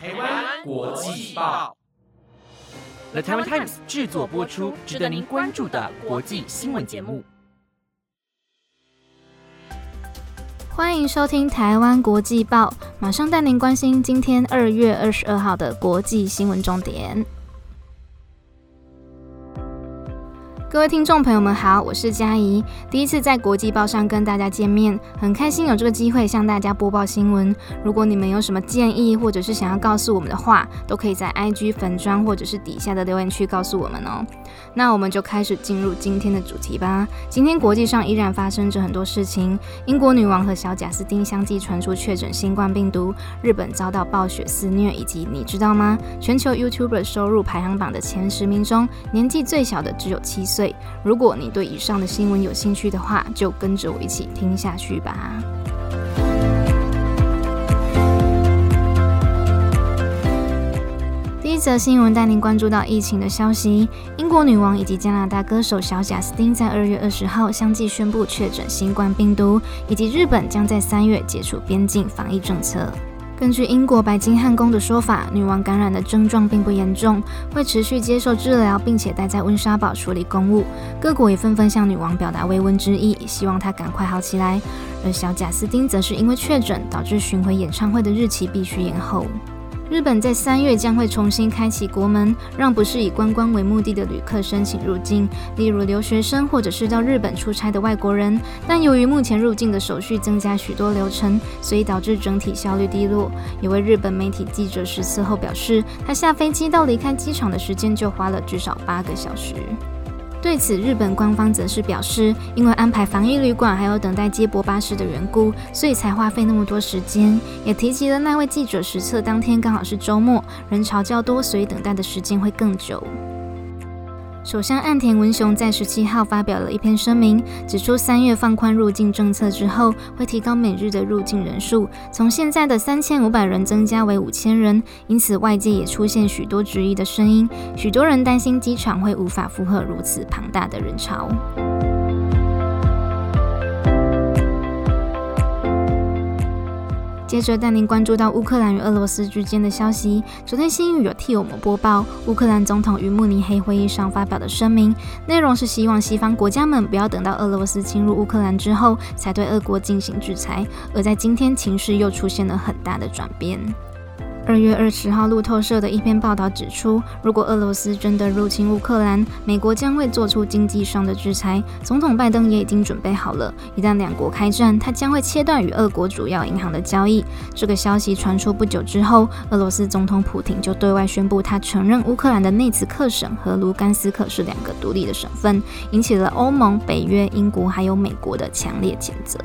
台湾国际报，The Taiwan Times 制作播出，值得您关注的国际新闻节目。欢迎收听台湾国际报，马上带您关心今天二月二十二号的国际新闻重点。各位听众朋友们好，我是嘉怡，第一次在国际报上跟大家见面，很开心有这个机会向大家播报新闻。如果你们有什么建议，或者是想要告诉我们的话，都可以在 IG 粉砖或者是底下的留言区告诉我们哦。那我们就开始进入今天的主题吧。今天国际上依然发生着很多事情，英国女王和小贾斯汀相继传出确诊新冠病毒，日本遭到暴雪肆虐，以及你知道吗？全球 YouTuber 收入排行榜的前十名中，年纪最小的只有七岁。如果你对以上的新闻有兴趣的话，就跟着我一起听下去吧。第一则新闻带您关注到疫情的消息：英国女王以及加拿大歌手小贾斯汀在二月二十号相继宣布确诊新冠病毒，以及日本将在三月解除边境防疫政策。根据英国白金汉宫的说法，女王感染的症状并不严重，会持续接受治疗，并且待在温莎堡处理公务。各国也纷纷向女王表达慰问之意，希望她赶快好起来。而小贾斯汀则是因为确诊，导致巡回演唱会的日期必须延后。日本在三月将会重新开启国门，让不是以观光为目的的旅客申请入境，例如留学生或者是到日本出差的外国人。但由于目前入境的手续增加许多流程，所以导致整体效率低落。有位日本媒体记者实测后表示，他下飞机到离开机场的时间就花了至少八个小时。对此，日本官方则是表示，因为安排防疫旅馆还有等待接驳巴士的缘故，所以才花费那么多时间。也提及了那位记者实测当天刚好是周末，人潮较多，所以等待的时间会更久。首相岸田文雄在十七号发表了一篇声明，指出三月放宽入境政策之后，会提高每日的入境人数，从现在的三千五百人增加为五千人。因此，外界也出现许多质疑的声音，许多人担心机场会无法负荷如此庞大的人潮。接着带您关注到乌克兰与俄罗斯之间的消息。昨天新语有替我们播报，乌克兰总统于慕尼黑会议上发表的声明，内容是希望西方国家们不要等到俄罗斯侵入乌克兰之后，才对俄国进行制裁。而在今天，情势又出现了很大的转变。二月二十号，路透社的一篇报道指出，如果俄罗斯真的入侵乌克兰，美国将会做出经济上的制裁。总统拜登也已经准备好了，一旦两国开战，他将会切断与俄国主要银行的交易。这个消息传出不久之后，俄罗斯总统普廷就对外宣布，他承认乌克兰的内茨克省和卢甘斯克是两个独立的省份，引起了欧盟、北约、英国还有美国的强烈谴责。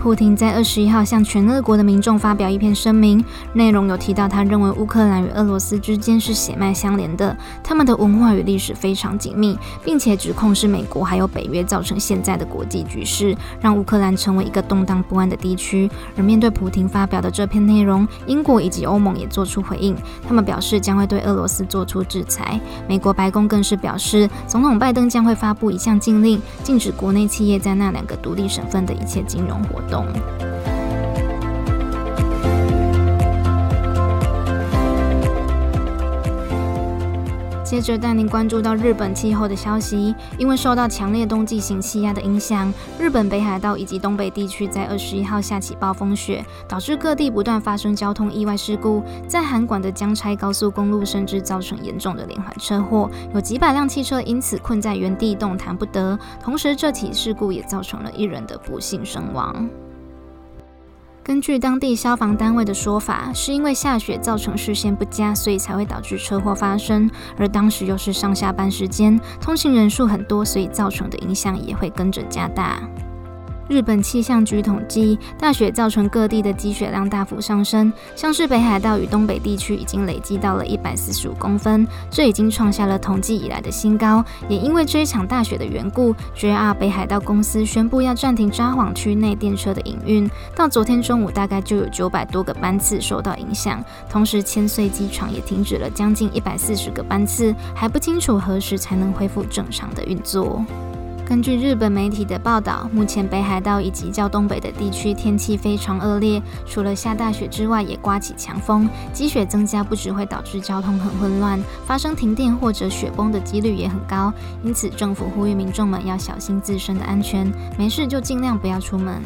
普廷在二十一号向全俄国的民众发表一篇声明，内容有提到他认为乌克兰与俄罗斯之间是血脉相连的，他们的文化与历史非常紧密，并且指控是美国还有北约造成现在的国际局势，让乌克兰成为一个动荡不安的地区。而面对普廷发表的这篇内容，英国以及欧盟也做出回应，他们表示将会对俄罗斯做出制裁。美国白宫更是表示，总统拜登将会发布一项禁令，禁止国内企业在那两个独立省份的一切金融活动。动。接着带您关注到日本气候的消息，因为受到强烈冬季型气压的影响，日本北海道以及东北地区在二十一号下起暴风雪，导致各地不断发生交通意外事故。在函馆的江差高速公路，甚至造成严重的连环车祸，有几百辆汽车因此困在原地动弹不得。同时，这起事故也造成了一人的不幸身亡。根据当地消防单位的说法，是因为下雪造成视线不佳，所以才会导致车祸发生。而当时又是上下班时间，通行人数很多，所以造成的影响也会跟着加大。日本气象局统计，大雪造成各地的积雪量大幅上升，像是北海道与东北地区已经累积到了一百四十五公分，这已经创下了统计以来的新高。也因为这一场大雪的缘故，JR 北海道公司宣布要暂停札幌区内电车的营运，到昨天中午大概就有九百多个班次受到影响。同时，千岁机场也停止了将近一百四十个班次，还不清楚何时才能恢复正常的运作。根据日本媒体的报道，目前北海道以及较东北的地区天气非常恶劣，除了下大雪之外，也刮起强风，积雪增加不只会导致交通很混乱，发生停电或者雪崩的几率也很高。因此，政府呼吁民众们要小心自身的安全，没事就尽量不要出门。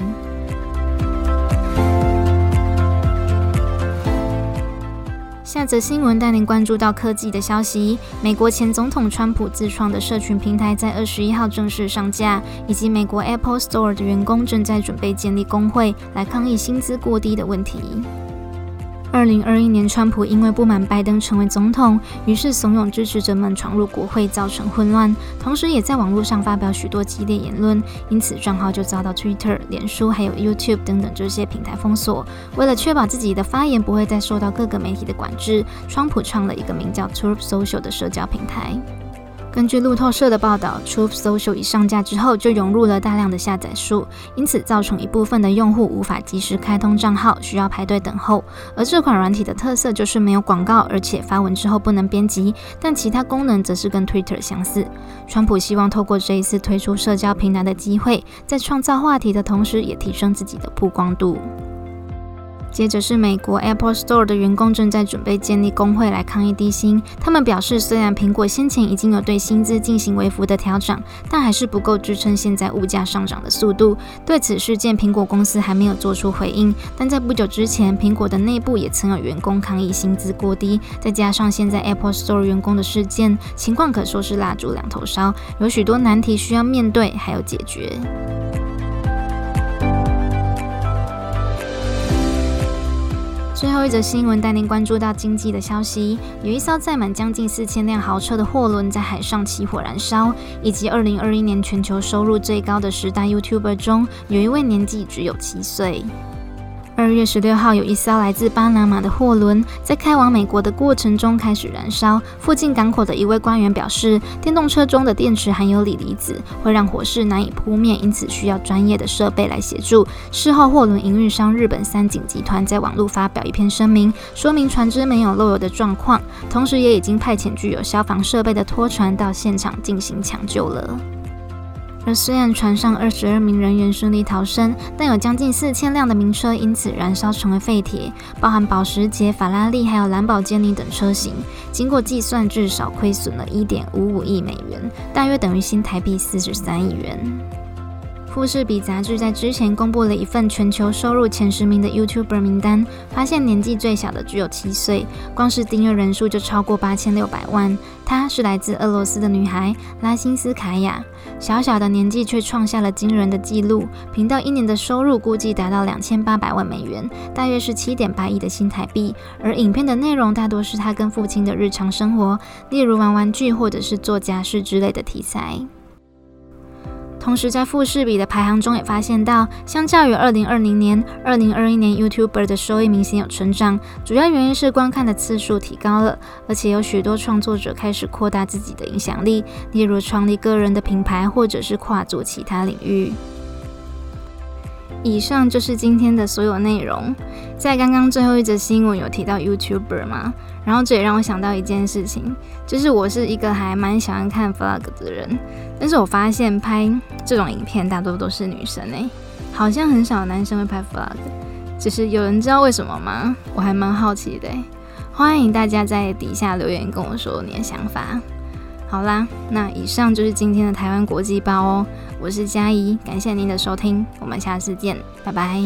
下则新闻带您关注到科技的消息。美国前总统川普自创的社群平台在二十一号正式上架，以及美国 Apple Store 的员工正在准备建立工会来抗议薪资过低的问题。二零二一年，川普因为不满拜登成为总统，于是怂恿支持者们闯入国会，造成混乱，同时也在网络上发表许多激烈言论，因此账号就遭到 Twitter、脸书还有 YouTube 等等这些平台封锁。为了确保自己的发言不会再受到各个媒体的管制，川普创了一个名叫 Truth Social 的社交平台。根据路透社的报道，Truth Social 一上架之后就涌入了大量的下载数，因此造成一部分的用户无法及时开通账号，需要排队等候。而这款软体的特色就是没有广告，而且发文之后不能编辑，但其他功能则是跟 Twitter 相似。川普希望透过这一次推出社交平台的机会，在创造话题的同时，也提升自己的曝光度。接着是美国 Apple Store 的员工正在准备建立工会来抗议低薪。他们表示，虽然苹果先前已经有对薪资进行微幅的调整，但还是不够支撑现在物价上涨的速度。对此事件，苹果公司还没有做出回应。但在不久之前，苹果的内部也曾有员工抗议薪资过低。再加上现在 Apple Store 员工的事件，情况可说是蜡烛两头烧，有许多难题需要面对，还有解决。最后一则新闻带您关注到经济的消息，有一艘载满将近四千辆豪车的货轮在海上起火燃烧，以及二零二一年全球收入最高的十大 YouTuber 中，有一位年纪只有七岁。二月十六号，有一艘来自巴拿马的货轮在开往美国的过程中开始燃烧。附近港口的一位官员表示，电动车中的电池含有锂离子，会让火势难以扑灭，因此需要专业的设备来协助。事后，货轮营运商日本三井集团在网络发表一篇声明，说明船只没有漏油的状况，同时也已经派遣具有消防设备的拖船到现场进行抢救了。而虽然船上二十二名人员顺利逃生，但有将近四千辆的名车因此燃烧成为废铁，包含保时捷、法拉利还有兰博基尼等车型。经过计算，至少亏损了一点五五亿美元，大约等于新台币四十三亿元。富士比杂志在之前公布了一份全球收入前十名的 YouTuber 名单，发现年纪最小的只有七岁，光是订阅人数就超过八千六百万。她是来自俄罗斯的女孩拉辛斯卡娅，小小的年纪却创下了惊人的纪录，频道一年的收入估计达到两千八百万美元，大约是七点八亿的新台币。而影片的内容大多是她跟父亲的日常生活，例如玩玩具或者是做家事之类的题材。同时，在富士比的排行中也发现到，相较于二零二零年、二零二一年，YouTuber 的收益明显有成长。主要原因是观看的次数提高了，而且有许多创作者开始扩大自己的影响力，例如创立个人的品牌，或者是跨足其他领域。以上就是今天的所有内容。在刚刚最后一则新闻有提到 YouTuber 吗？然后这也让我想到一件事情，就是我是一个还蛮喜欢看 vlog 的人，但是我发现拍这种影片大多都是女生诶，好像很少男生会拍 vlog。只是有人知道为什么吗？我还蛮好奇的，欢迎大家在底下留言跟我说你的想法。好啦，那以上就是今天的台湾国际包哦，我是嘉怡，感谢您的收听，我们下次见，拜拜。